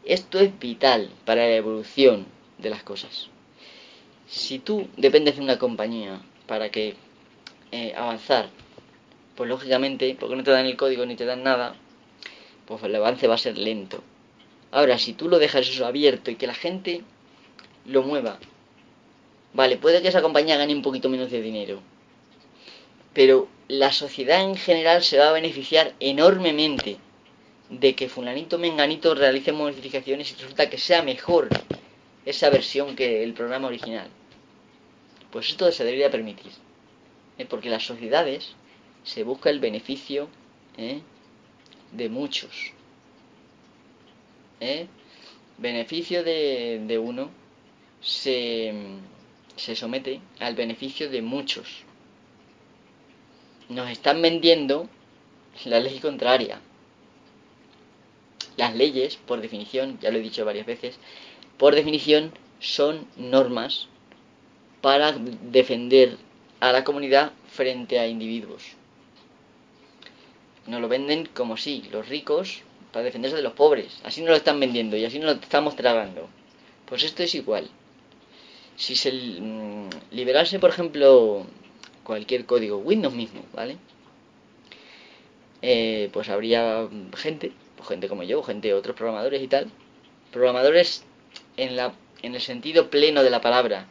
Esto es vital para la evolución de las cosas. Si tú dependes de una compañía para que eh, avanzar, pues lógicamente, porque no te dan el código ni te dan nada, pues el avance va a ser lento. Ahora, si tú lo dejas eso abierto y que la gente lo mueva, vale, puede que esa compañía gane un poquito menos de dinero, pero la sociedad en general se va a beneficiar enormemente de que fulanito menganito realice modificaciones y resulta que sea mejor esa versión que el programa original. Pues esto se debería permitir. ¿eh? Porque las sociedades se busca el beneficio ¿eh? De muchos. ¿eh? Beneficio de, de uno se, se somete al beneficio de muchos. Nos están vendiendo la ley contraria. Las leyes, por definición, ya lo he dicho varias veces, por definición son normas para defender a la comunidad frente a individuos. Nos lo venden como si los ricos para defenderse de los pobres. Así nos lo están vendiendo y así nos lo estamos tragando. Pues esto es igual. Si se mm, liberase, por ejemplo, cualquier código, Windows mismo, ¿vale? Eh, pues habría gente, pues gente como yo, gente otros programadores y tal, programadores en, la, en el sentido pleno de la palabra,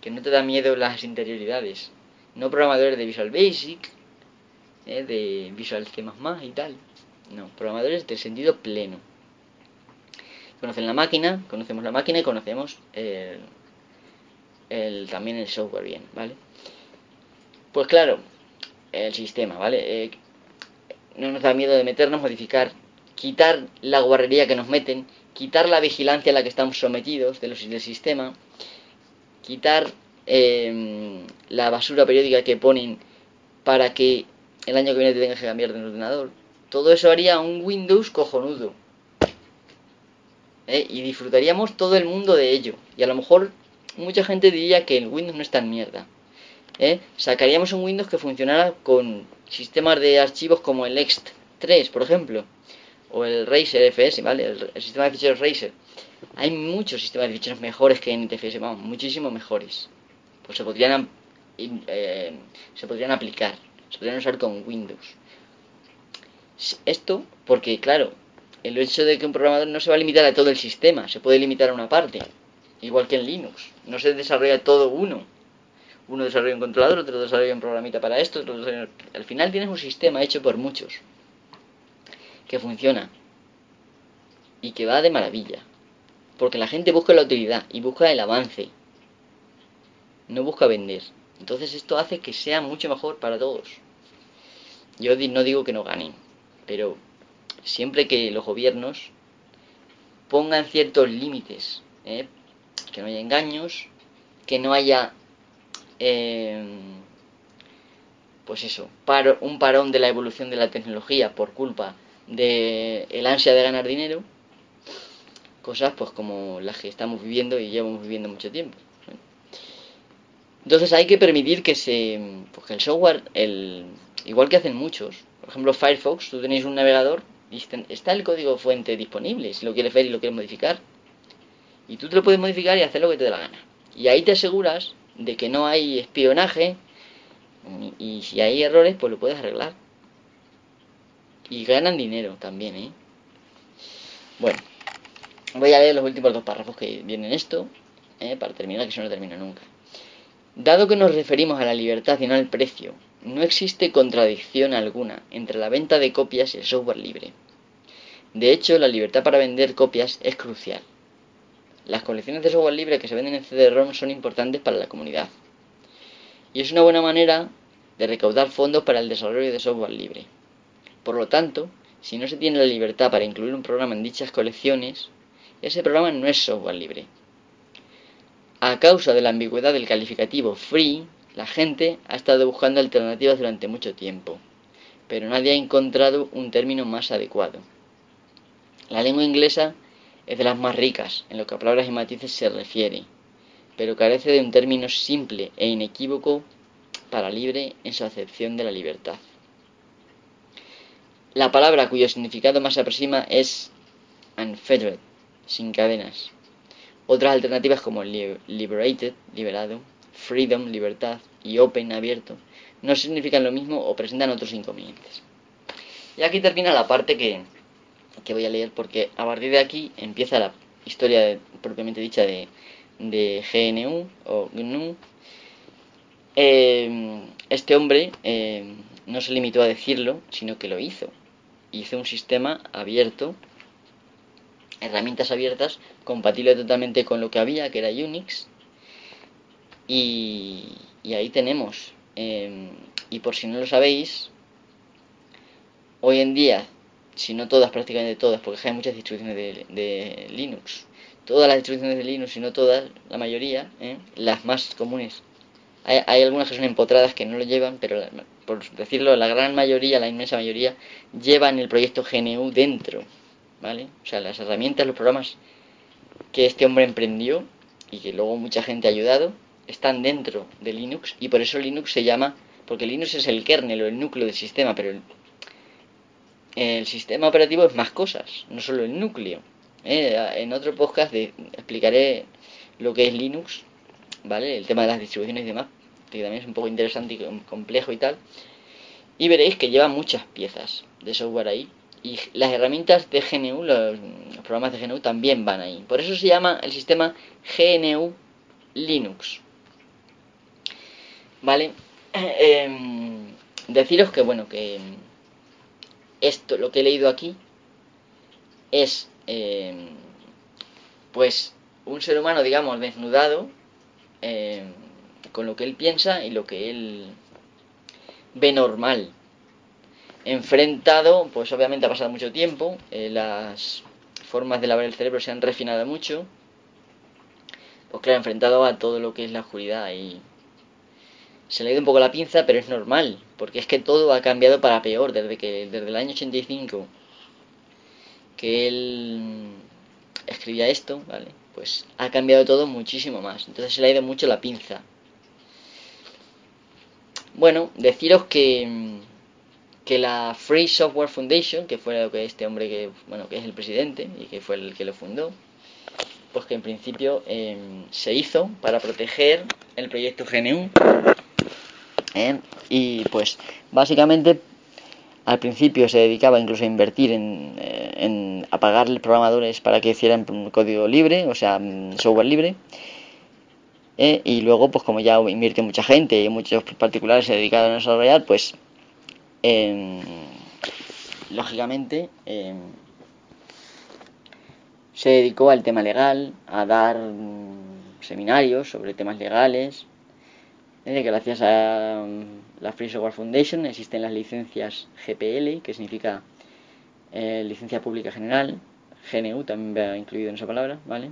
que no te da miedo las interioridades, no programadores de Visual Basic, eh, de Visual C++ y tal, no, programadores del sentido pleno. Conocen la máquina, conocemos la máquina y conocemos el, el, también el software bien, ¿vale? Pues claro, el sistema, ¿vale? Eh, no nos da miedo de meternos, modificar, quitar la guarrería que nos meten, quitar la vigilancia a la que estamos sometidos de los, del sistema, quitar eh, la basura periódica que ponen para que el año que viene te tengas que cambiar de ordenador. Todo eso haría un Windows cojonudo. ¿Eh? Y disfrutaríamos todo el mundo de ello. Y a lo mejor mucha gente diría que el Windows no es tan mierda. ¿Eh? Sacaríamos un Windows que funcionara con sistemas de archivos como el Ext3, por ejemplo, o el Razer FS, ¿vale? El, sistema de ficheros Razer. Hay muchos sistemas de ficheros mejores que NTFS, vamos, muchísimo mejores. Pues se podrían, eh, se podrían aplicar, se podrían usar con Windows. Esto porque, claro, el hecho de que un programador no se va a limitar a todo el sistema, se puede limitar a una parte, igual que en Linux. No se desarrolla todo uno, uno desarrolla un controlador, otro desarrolla un programita para esto, otro al final tienes un sistema hecho por muchos que funciona y que va de maravilla. Porque la gente busca la utilidad y busca el avance. No busca vender. Entonces esto hace que sea mucho mejor para todos. Yo no digo que no ganen, pero siempre que los gobiernos pongan ciertos límites, ¿eh? que no haya engaños, que no haya eh, pues eso, un parón de la evolución de la tecnología por culpa de el ansia de ganar dinero, cosas pues como las que estamos viviendo y llevamos viviendo mucho tiempo. Entonces hay que permitir que se pues el software, el, igual que hacen muchos, por ejemplo Firefox, tú tenéis un navegador y está el código fuente disponible, si lo quieres ver y lo quieres modificar. Y tú te lo puedes modificar y hacer lo que te dé la gana. Y ahí te aseguras de que no hay espionaje y, si hay errores pues lo puedes arreglar y ganan dinero también ¿eh? bueno voy a leer los últimos dos párrafos que vienen esto ¿eh? para terminar que eso no termina nunca dado que nos referimos a la libertad y no al precio no existe contradicción alguna entre la venta de copias y el software libre de hecho la libertad para vender copias es crucial las colecciones de software libre que se venden en CD-ROM son importantes para la comunidad. Y es una buena manera de recaudar fondos para el desarrollo de software libre. Por lo tanto, si no se tiene la libertad para incluir un programa en dichas colecciones, ese programa no es software libre. A causa de la ambigüedad del calificativo free, la gente ha estado buscando alternativas durante mucho tiempo, pero nadie ha encontrado un término más adecuado. La lengua inglesa es de las más ricas en lo que a palabras y matices se refiere, pero carece de un término simple e inequívoco para libre en su acepción de la libertad. La palabra cuyo significado más se aproxima es unfettered, sin cadenas. Otras alternativas como liberated, liberado, freedom, libertad y open, abierto, no significan lo mismo o presentan otros inconvenientes. Y aquí termina la parte que, que voy a leer porque a partir de aquí empieza la historia propiamente dicha de, de GNU o GNU. Em, este hombre em, no se limitó a decirlo, sino que lo hizo. Hizo un sistema abierto, herramientas abiertas, compatible totalmente con lo que había, que era Unix, Y, y ahí tenemos. Em, y por si no lo sabéis, hoy en día, si no todas, prácticamente todas, porque hay muchas distribuciones de, Linux, todas las distribuciones de Linux, si no todas, la mayoría, ¿eh? las más comunes, hay, algunas que son empotradas que no lo llevan, pero por decirlo, la gran mayoría, la inmensa mayoría, llevan el proyecto GNU dentro, ¿vale? O sea, las herramientas, los programas que este hombre emprendió y que luego mucha gente ha ayudado, están dentro de Linux y por eso Linux se llama, porque Linux es el kernel o el núcleo del sistema, pero el, sistema operativo es más cosas, no solo el núcleo. ¿eh? En otro podcast explicaré lo que es Linux, ¿vale? El tema de las distribuciones y demás, que también es un poco interesante y complejo y tal. Y veréis que lleva muchas piezas de software ahí. Y las herramientas de GNU, los programas de GNU también van ahí. Por eso se llama el sistema GNU Linux. ¿Vale? Em, deciros que, bueno, que esto, lo que he leído aquí, es, em, pues, un ser humano, digamos, desnudado, em, con lo que él piensa y lo que él ve normal. Enfrentado, pues obviamente ha pasado mucho tiempo, eh, las formas de lavar el cerebro se han refinado mucho, pues claro, enfrentado a todo lo que es la oscuridad y se le ha ido un poco la pinza, pero es normal, porque es que todo ha cambiado para peor desde que desde el año 85 que él escribía esto, ¿vale? Pues ha cambiado todo muchísimo más. Entonces se le ha ido mucho la pinza. Bueno, deciros que que la Free Software Foundation, que fue lo que este hombre que bueno, que es el presidente y que fue el que lo fundó, pues que en principio em, se hizo para proteger el proyecto GNU ¿eh? Y pues básicamente al principio se dedicaba incluso a invertir en, eh, en a programadores para que hicieran código libre, o sea, software libre. ¿eh? Y luego, pues como ya invirtió mucha gente y muchos particulares se dedicaron a desarrollar, pues em, lógicamente em, se dedicó al tema legal, a dar mm, seminarios sobre temas legales, que gracias a mm, la Free Software Foundation existen las licencias GPL, que significa eh, licencia pública general, GNU también va incluido en esa palabra, ¿vale?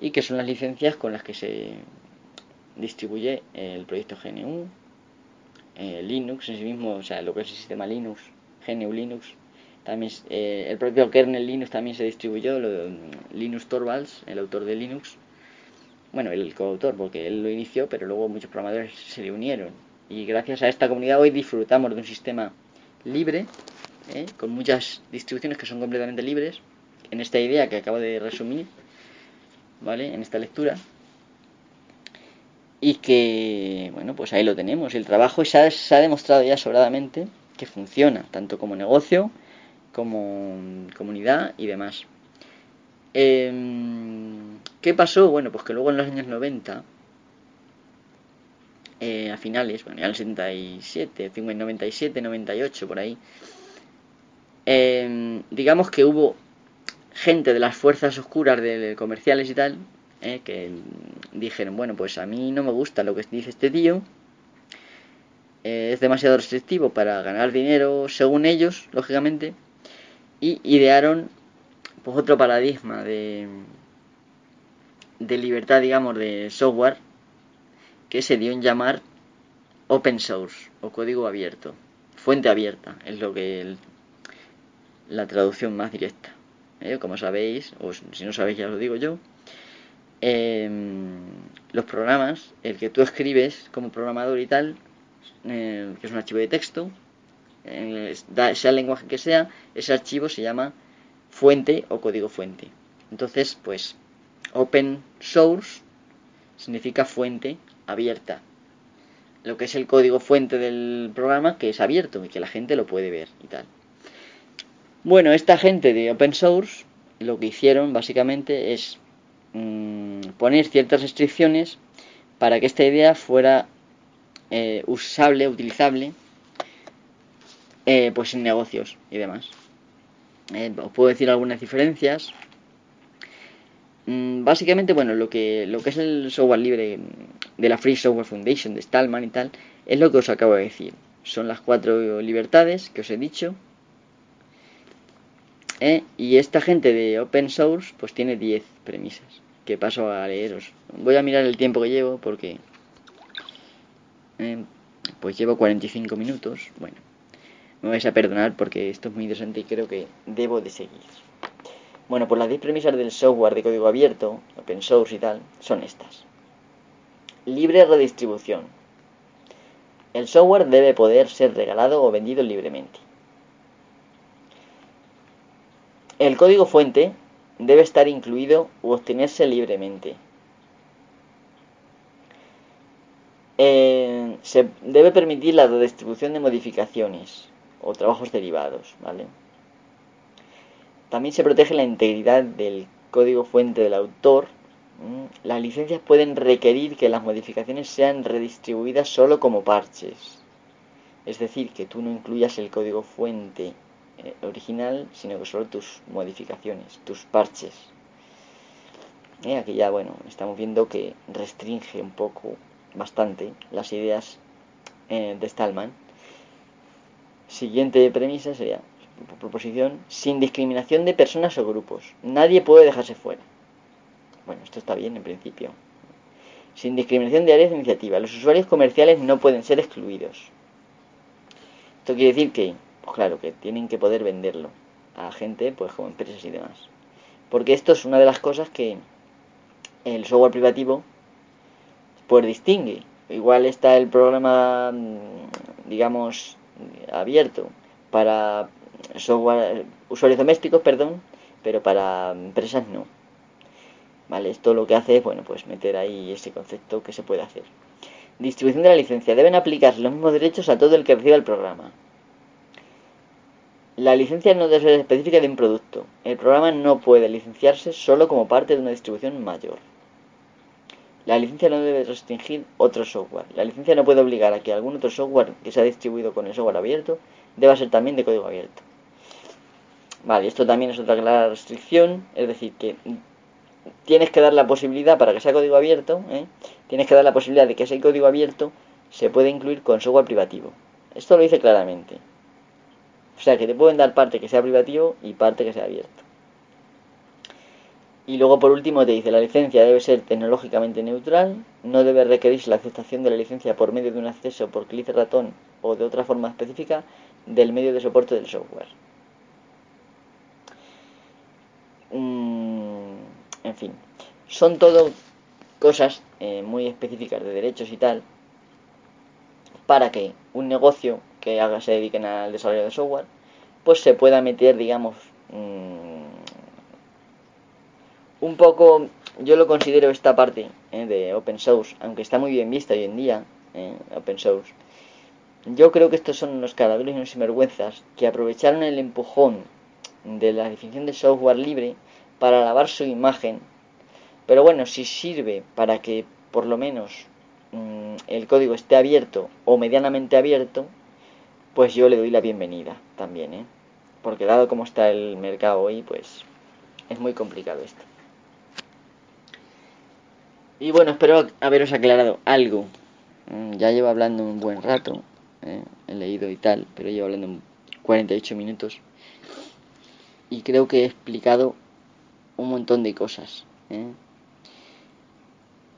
Y que son las licencias con las que se distribuye el proyecto GNU, eh, Linux en sí mismo, o sea, lo que es el sistema Linux, GNU Linux. También eh, el propio kernel Linux también se distribuyó, lo, Linus Torvalds, el autor de Linux, bueno, el coautor, porque él lo inició, pero luego muchos programadores se le unieron. Y gracias a esta comunidad hoy disfrutamos de un sistema libre, ¿eh? con muchas distribuciones que son completamente libres, en esta idea que acabo de resumir, ¿vale? En esta lectura. Y que, bueno, pues ahí lo tenemos. El trabajo se ha, se ha demostrado ya sobradamente que funciona, tanto como negocio, como comunidad y demás. Eh, ¿Qué pasó? Bueno, pues que luego en los años 90, eh, a finales, bueno, ya el 77, 97, 98, por ahí, em, digamos que hubo gente de las fuerzas oscuras de comerciales y tal, eh, que dijeron, bueno, pues a mí no me gusta lo que dice este tío, eh, es demasiado restrictivo para ganar dinero, según ellos, lógicamente, y idearon pues otro paradigma de de libertad, digamos, de software que se dio en llamar open source o código abierto. Fuente abierta es lo que la traducción más directa. ¿eh? Como sabéis, o si no sabéis ya lo digo yo, em, los programas, el que tú escribes como programador y tal, eh, que es un archivo de texto, sea el lenguaje que sea, ese archivo se llama fuente o código fuente. Entonces, pues Open source significa fuente abierta. Lo que es el código fuente del programa que es abierto y que la gente lo puede ver y tal. Bueno, esta gente de open source lo que hicieron básicamente es mm, poner ciertas restricciones para que esta idea fuera eh, usable, utilizable, eh, pues en negocios y demás. Eh, os puedo decir algunas diferencias. Mm, básicamente, bueno, lo que, lo que es el software libre de la Free Software Foundation, de Stallman y tal, es lo que os acabo de decir. Son las cuatro libertades que os he dicho. ¿eh? Y esta gente de Open Source pues tiene 10 premisas que paso a leeros. Voy a mirar el tiempo que llevo porque eh, pues llevo 45 minutos. Bueno, me vais a perdonar porque esto es muy interesante y creo que debo de seguir. Bueno, pues las 10 premisas del software de código abierto, open source y tal, son estas. Libre redistribución. El software debe poder ser regalado o vendido libremente. El código fuente debe estar incluido u obtenerse libremente. Eh, se debe permitir la redistribución de modificaciones o trabajos derivados, ¿vale? También se protege la integridad del código fuente del autor. Las licencias pueden requerir que las modificaciones sean redistribuidas solo como parches. Es decir, que tú no incluyas el código fuente eh, original, sino que solo tus modificaciones, tus parches. Eh, aquí ya, bueno, estamos viendo que restringe un poco, bastante, las ideas eh, de Stallman. Siguiente premisa sería, proposición, sin discriminación de personas o grupos. Nadie puede dejarse fuera. Bueno, esto está bien en principio. Sin discriminación de áreas de iniciativa. Los usuarios comerciales no pueden ser excluidos. Esto quiere decir que pues claro, que tienen que poder venderlo a gente, pues como empresas y demás. Porque esto es una de las cosas que el software privativo pues distingue. Igual está el programa, mm, digamos, abierto para software, usuarios domésticos, perdón, pero para empresas no. Vale, esto lo que hace es, bueno, pues meter ahí ese concepto que se puede hacer. Distribución de la licencia. Deben aplicarse los mismos derechos a todo el que reciba el programa. La licencia no debe ser específica de un producto. El programa no puede licenciarse solo como parte de una distribución mayor. La licencia no debe restringir otro software. La licencia no puede obligar a que algún otro software que sea distribuido con el software abierto deba ser también de código abierto. Vale, esto también es otra clara restricción, es decir, que tienes que dar la posibilidad para que sea código abierto, ¿eh? tienes que dar la posibilidad de que ese código abierto se pueda incluir con software privativo. Esto lo dice claramente. O sea que te pueden dar parte que sea privativo y parte que sea abierto. Y luego por último te dice la licencia debe ser tecnológicamente neutral, no debe requerirse la aceptación de la licencia por medio de un acceso por clic ratón o de otra forma específica del medio de soporte del software. Mm, en fin, son todo cosas eh, muy específicas de derechos y tal para que un negocio que haga, se dediquen al desarrollo de software, pues se pueda meter, digamos, mm, un poco, yo lo considero esta parte eh, de open source, aunque está muy bien vista hoy en día, eh, open source, yo creo que estos son unos cadáveres y unos sinvergüenzas que aprovecharon el empujón de la definición de software libre para lavar su imagen. Pero bueno, si sirve para que por lo menos mm, el código esté abierto o medianamente abierto, pues yo le doy la bienvenida también, ¿eh? Porque dado cómo está el mercado hoy, pues es muy complicado esto. Y bueno, espero haberos aclarado algo. Mm, ya llevo hablando un buen rato, ¿eh? he leído y tal, pero llevo hablando 48 minutos. Y creo que he explicado un montón de cosas. ¿eh?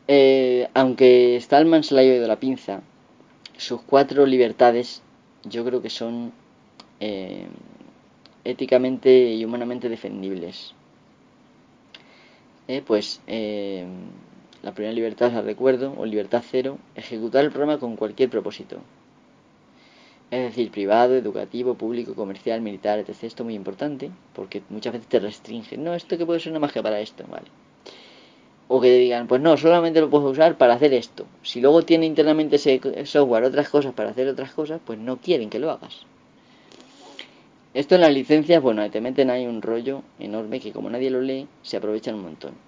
Eh, aunque Stallman se la haya ido la pinza, sus cuatro libertades yo creo que son eh, éticamente y humanamente defendibles. Eh, pues eh, la primera libertad, la recuerdo, o libertad cero, ejecutar el programa con cualquier propósito. Es decir, privado, educativo, público, comercial, militar, etc. Esto es muy importante porque muchas veces te restringe. No, esto que puede ser una magia para esto, vale. O que digan, pues no, solamente lo puedo usar para hacer esto. Si luego tiene internamente ese software otras cosas para hacer otras cosas, pues no quieren que lo hagas. Esto en las licencias, bueno, te meten ahí un rollo enorme que como nadie lo lee, se aprovechan un montón.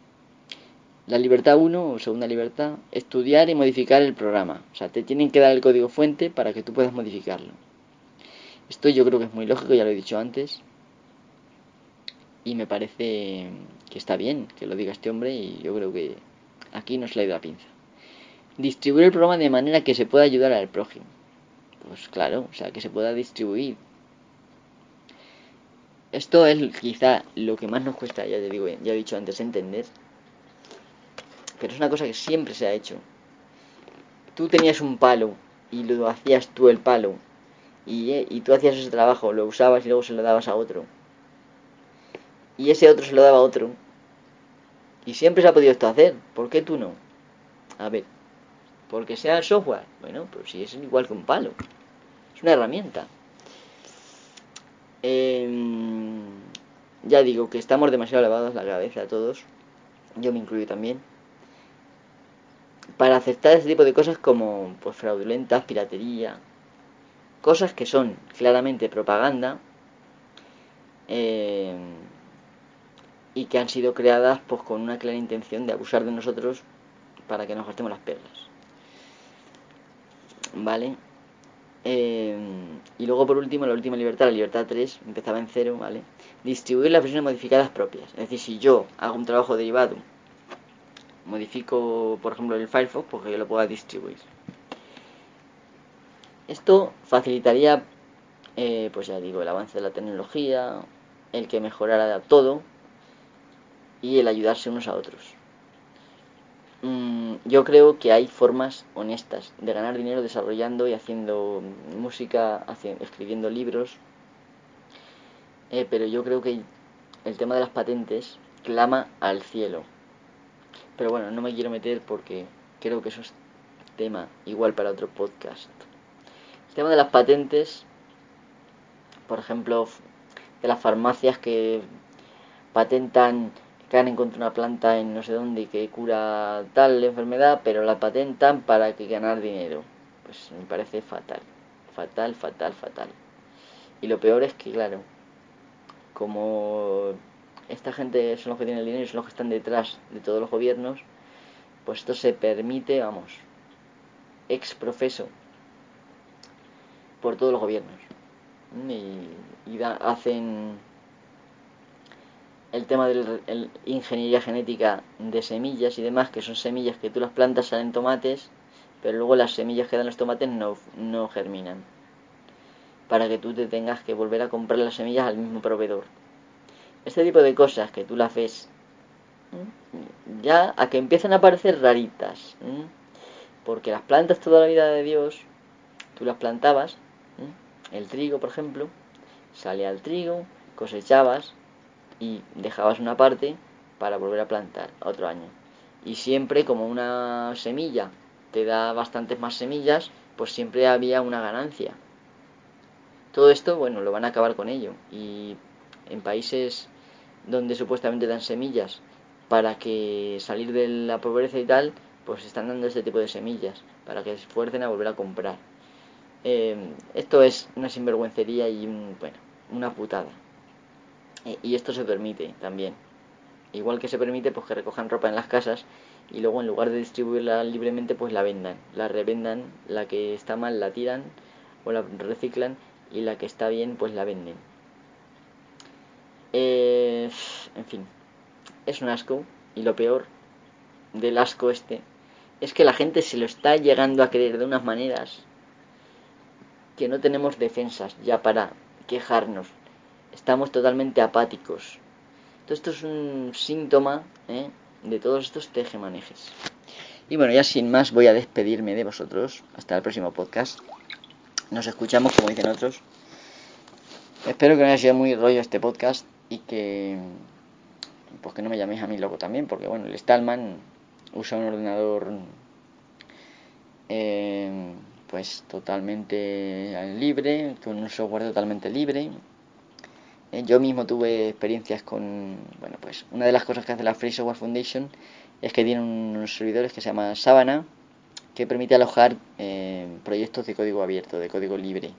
La libertad 1 o segunda libertad, estudiar y modificar el programa. O sea, te tienen que dar el código fuente para que tú puedas modificarlo. Esto yo creo que es muy lógico, ya lo he dicho antes y me parece que está bien que lo diga este hombre y yo creo que aquí nos la ha ido a pinza. Distribuir el programa de manera que se pueda ayudar al prójimo. Pues claro, o sea, que se pueda distribuir. Esto es quizá lo que más nos cuesta, ya te digo, ya he dicho antes, entender. Pero es una cosa que siempre se ha hecho. Tú tenías un palo y lo hacías tú el palo. Y, eh, y tú hacías ese trabajo, lo usabas y luego se lo dabas a otro. Y ese otro se lo daba a otro. Y siempre se ha podido esto hacer. ¿Por qué tú no? A ver, porque sea el software. Bueno, pues si es igual que un palo. Es una herramienta. Em, ya digo que estamos demasiado elevados la cabeza todos. Yo me incluyo también. Para aceptar ese tipo de cosas como pues fraudulentas, piratería, cosas que son claramente propaganda eh, y que han sido creadas pues con una clara intención de abusar de nosotros para que nos gastemos las perlas. ¿Vale? Eh, y luego por último, la última libertad, la libertad 3, empezaba en cero, ¿vale? Distribuir las versiones modificadas propias. Es decir, si yo hago un trabajo derivado, modifico, por ejemplo, el Firefox, porque pues yo lo pueda distribuir. Esto facilitaría, eh, pues ya digo, el avance de la tecnología, el que mejorara todo y el ayudarse unos a otros. Mm, yo creo que hay formas honestas de ganar dinero desarrollando y haciendo música, escribiendo libros, eh, pero yo creo que el tema de las patentes clama al cielo. Pero bueno, no me quiero meter porque creo que eso es tema igual para otro podcast tema de las patentes, por ejemplo, de las farmacias que patentan que han encontrado una planta en no sé dónde que cura tal enfermedad, pero la patentan para que ganar dinero. Pues me parece fatal, fatal, fatal, fatal. Y lo peor es que, claro, como esta gente son los que tienen el dinero son los que están detrás de todos los gobiernos, pues esto se permite, vamos, ex profeso por todos los gobiernos. Y, hacen el tema de la ingeniería genética de semillas y demás, que son semillas que tú las plantas, salen tomates, pero luego las semillas que dan los tomates no, no germinan. Para que tú te tengas que volver a comprar las semillas al mismo proveedor. Este tipo de cosas que tú las ves ya a que empiezan a aparecer raritas. Porque las plantas toda la vida de Dios, tú las plantabas el trigo, por ejemplo, salía al trigo, cosechabas y dejabas una parte para volver a plantar otro año. Y siempre como una semilla te da bastantes más semillas, pues siempre había una ganancia. Todo esto, bueno, lo van a acabar con ello. Y en países donde supuestamente dan semillas para que salir de la pobreza y tal, pues están dando este tipo de semillas para que se esfuercen a volver a comprar. Eh, esto es una sinvergüencería y bueno, una putada. Eh, y esto se permite también. Igual que se permite pues que recojan ropa en las casas y luego en lugar de distribuirla libremente pues la vendan, la revendan, la que está mal la tiran o la reciclan y la que está bien pues la venden. Eh, en fin, es un asco y lo peor del asco este es que la gente se lo está llegando a creer de unas maneras que no tenemos defensas ya para quejarnos. Estamos totalmente apáticos. Todo esto es un síntoma ¿eh? de todos estos tejemanejes. Y bueno, ya sin más voy a despedirme de vosotros. Hasta el próximo podcast. Nos escuchamos, como dicen otros. Espero que no haya sido muy rollo este podcast y que pues que no me llaméis a mí loco también, porque bueno, el Stallman usa un ordenador eh, pues totalmente libre, con un software totalmente libre. Eh, yo mismo tuve experiencias con, bueno, pues una de las cosas que hace la Free Software Foundation es que tiene unos servidores que se llama Sabana, que permite alojar eh, proyectos de código abierto, de código libre,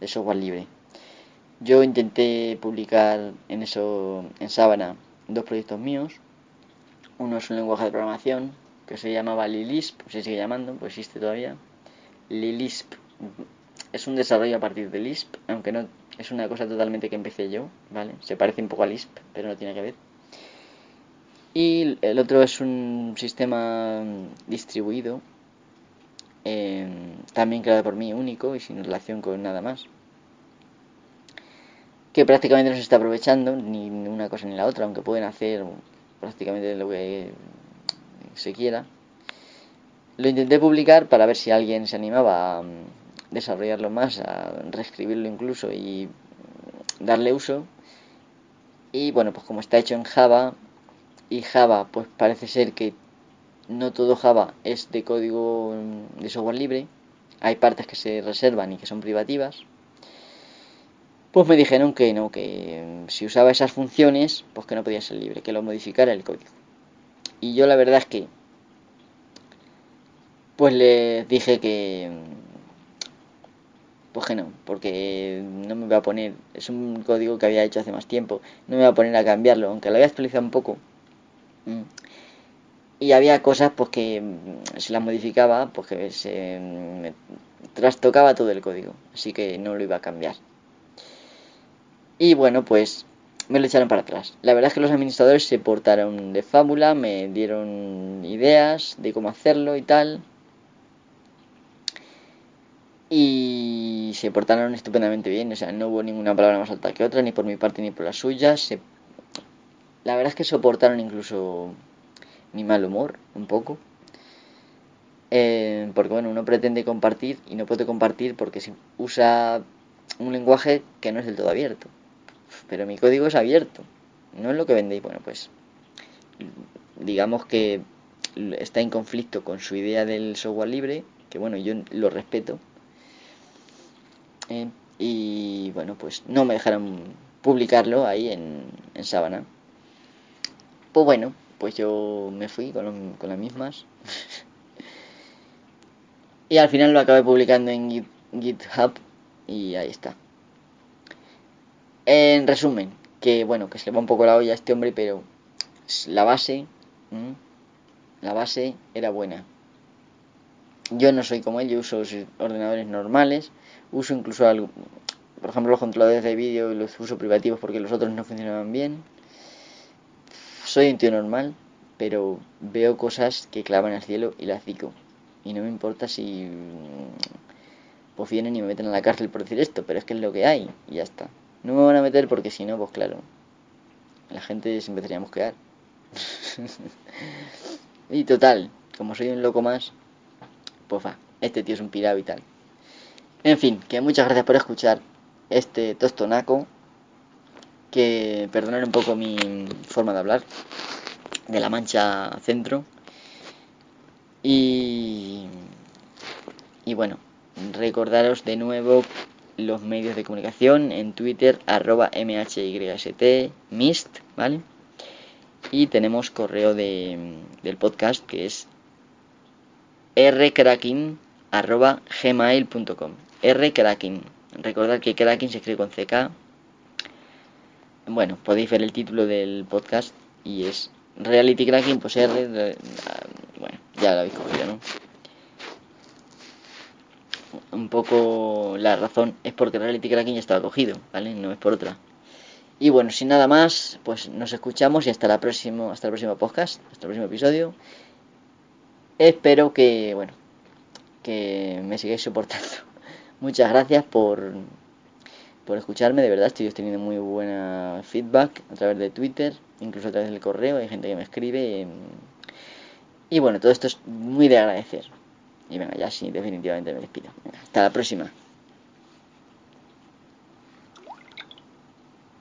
de software libre. Yo intenté publicar en eso, en Sabana, dos proyectos míos. Uno es un lenguaje de programación que se llamaba Lilisp, se sigue llamando, pues existe todavía Lilisp es un desarrollo a partir de Lisp, aunque no es una cosa totalmente que empecé yo, ¿vale? Se parece un poco a Lisp, pero no tiene que ver. Y el otro es un sistema distribuido también creado por mí, único y sin relación con nada más. Que prácticamente no se está aprovechando ni una cosa ni la otra, aunque pueden hacer prácticamente lo que se quiera. Lo intenté publicar para ver si alguien se animaba a mm, desarrollarlo más, a reescribirlo incluso y darle uso. Y bueno, pues como está hecho en Java y Java pues parece ser que no todo Java es de código mm, de software libre, hay partes que se reservan y que son privativas. Pues me dijeron que no, que mm, si usaba esas funciones, pues que no podía ser libre, que lo modificara el código. Y yo la verdad es que pues les dije que pues que no, porque no me voy a poner, es un código que había hecho hace más tiempo, no me voy a poner a cambiarlo, aunque lo había actualizado un poco. Mm, y había cosas pues que mm, si las modificaba, pues que se me trastocaba todo el código, así que no lo iba a cambiar. Y bueno, pues me lo echaron para atrás. La verdad es que los administradores se portaron de fábula, me dieron ideas de cómo hacerlo y tal. Y se portaron estupendamente bien, o sea, no hubo ninguna palabra más alta que otra, ni por mi parte ni por la suya. La verdad es que soportaron incluso mi mal humor, un poco. Eh, porque bueno, uno pretende compartir y no puede compartir porque si usa un lenguaje que no es del todo abierto pero mi código es abierto, no es lo que vendéis. Bueno, pues digamos que está en conflicto con su idea del software libre, que bueno, yo lo respeto. Eh, y bueno, pues no me dejaron publicarlo ahí en, en Sabana. Pues bueno, pues yo me fui con, con las mismas. [laughs] y al final lo acabé publicando en GitHub y ahí está. En resumen, que bueno, que se le va un poco la olla a este hombre, pero la base, la base era buena. Yo no soy como él, yo uso ordenadores normales, uso incluso algo, por ejemplo los controladores de vídeo y los uso privativos porque los otros no funcionaban bien. Soy un tío normal, pero veo cosas que clavan al cielo y la cico. Y no me importa si pues vienen y me meten a la cárcel por decir esto, pero es que es lo que hay y ya está. No me van a meter porque si no, pues claro, la gente se empezaría a mosquear. [laughs] y total, como soy un loco más, pues va, este tío es un pirado y tal. En fin, que muchas gracias por escuchar este tostonaco. Que perdonar un poco mi forma de hablar. De la mancha centro. Y, y bueno, recordaros de nuevo los medios de comunicación en Twitter arroba mhyst mist, ¿vale? Y tenemos correo de, del podcast que es rcracking arroba gmail.com rcracking recordad que cracking se escribe con ck bueno podéis ver el título del podcast y es reality cracking pues r bueno ya lo habéis cogido no un poco la razón es porque Reality Cracking ya estaba cogido, ¿vale? No es por otra. Y bueno, sin nada más, pues nos escuchamos y hasta la próxima, hasta el próximo podcast, hasta el próximo episodio. Espero que, bueno, que me sigáis soportando. [laughs] Muchas gracias por, por escucharme, de verdad estoy teniendo muy buena feedback a través de Twitter, incluso a través del correo, hay gente que me escribe. Y bueno, todo esto es muy de agradecer. Y venga, ya sí, definitivamente me despido. hasta la próxima.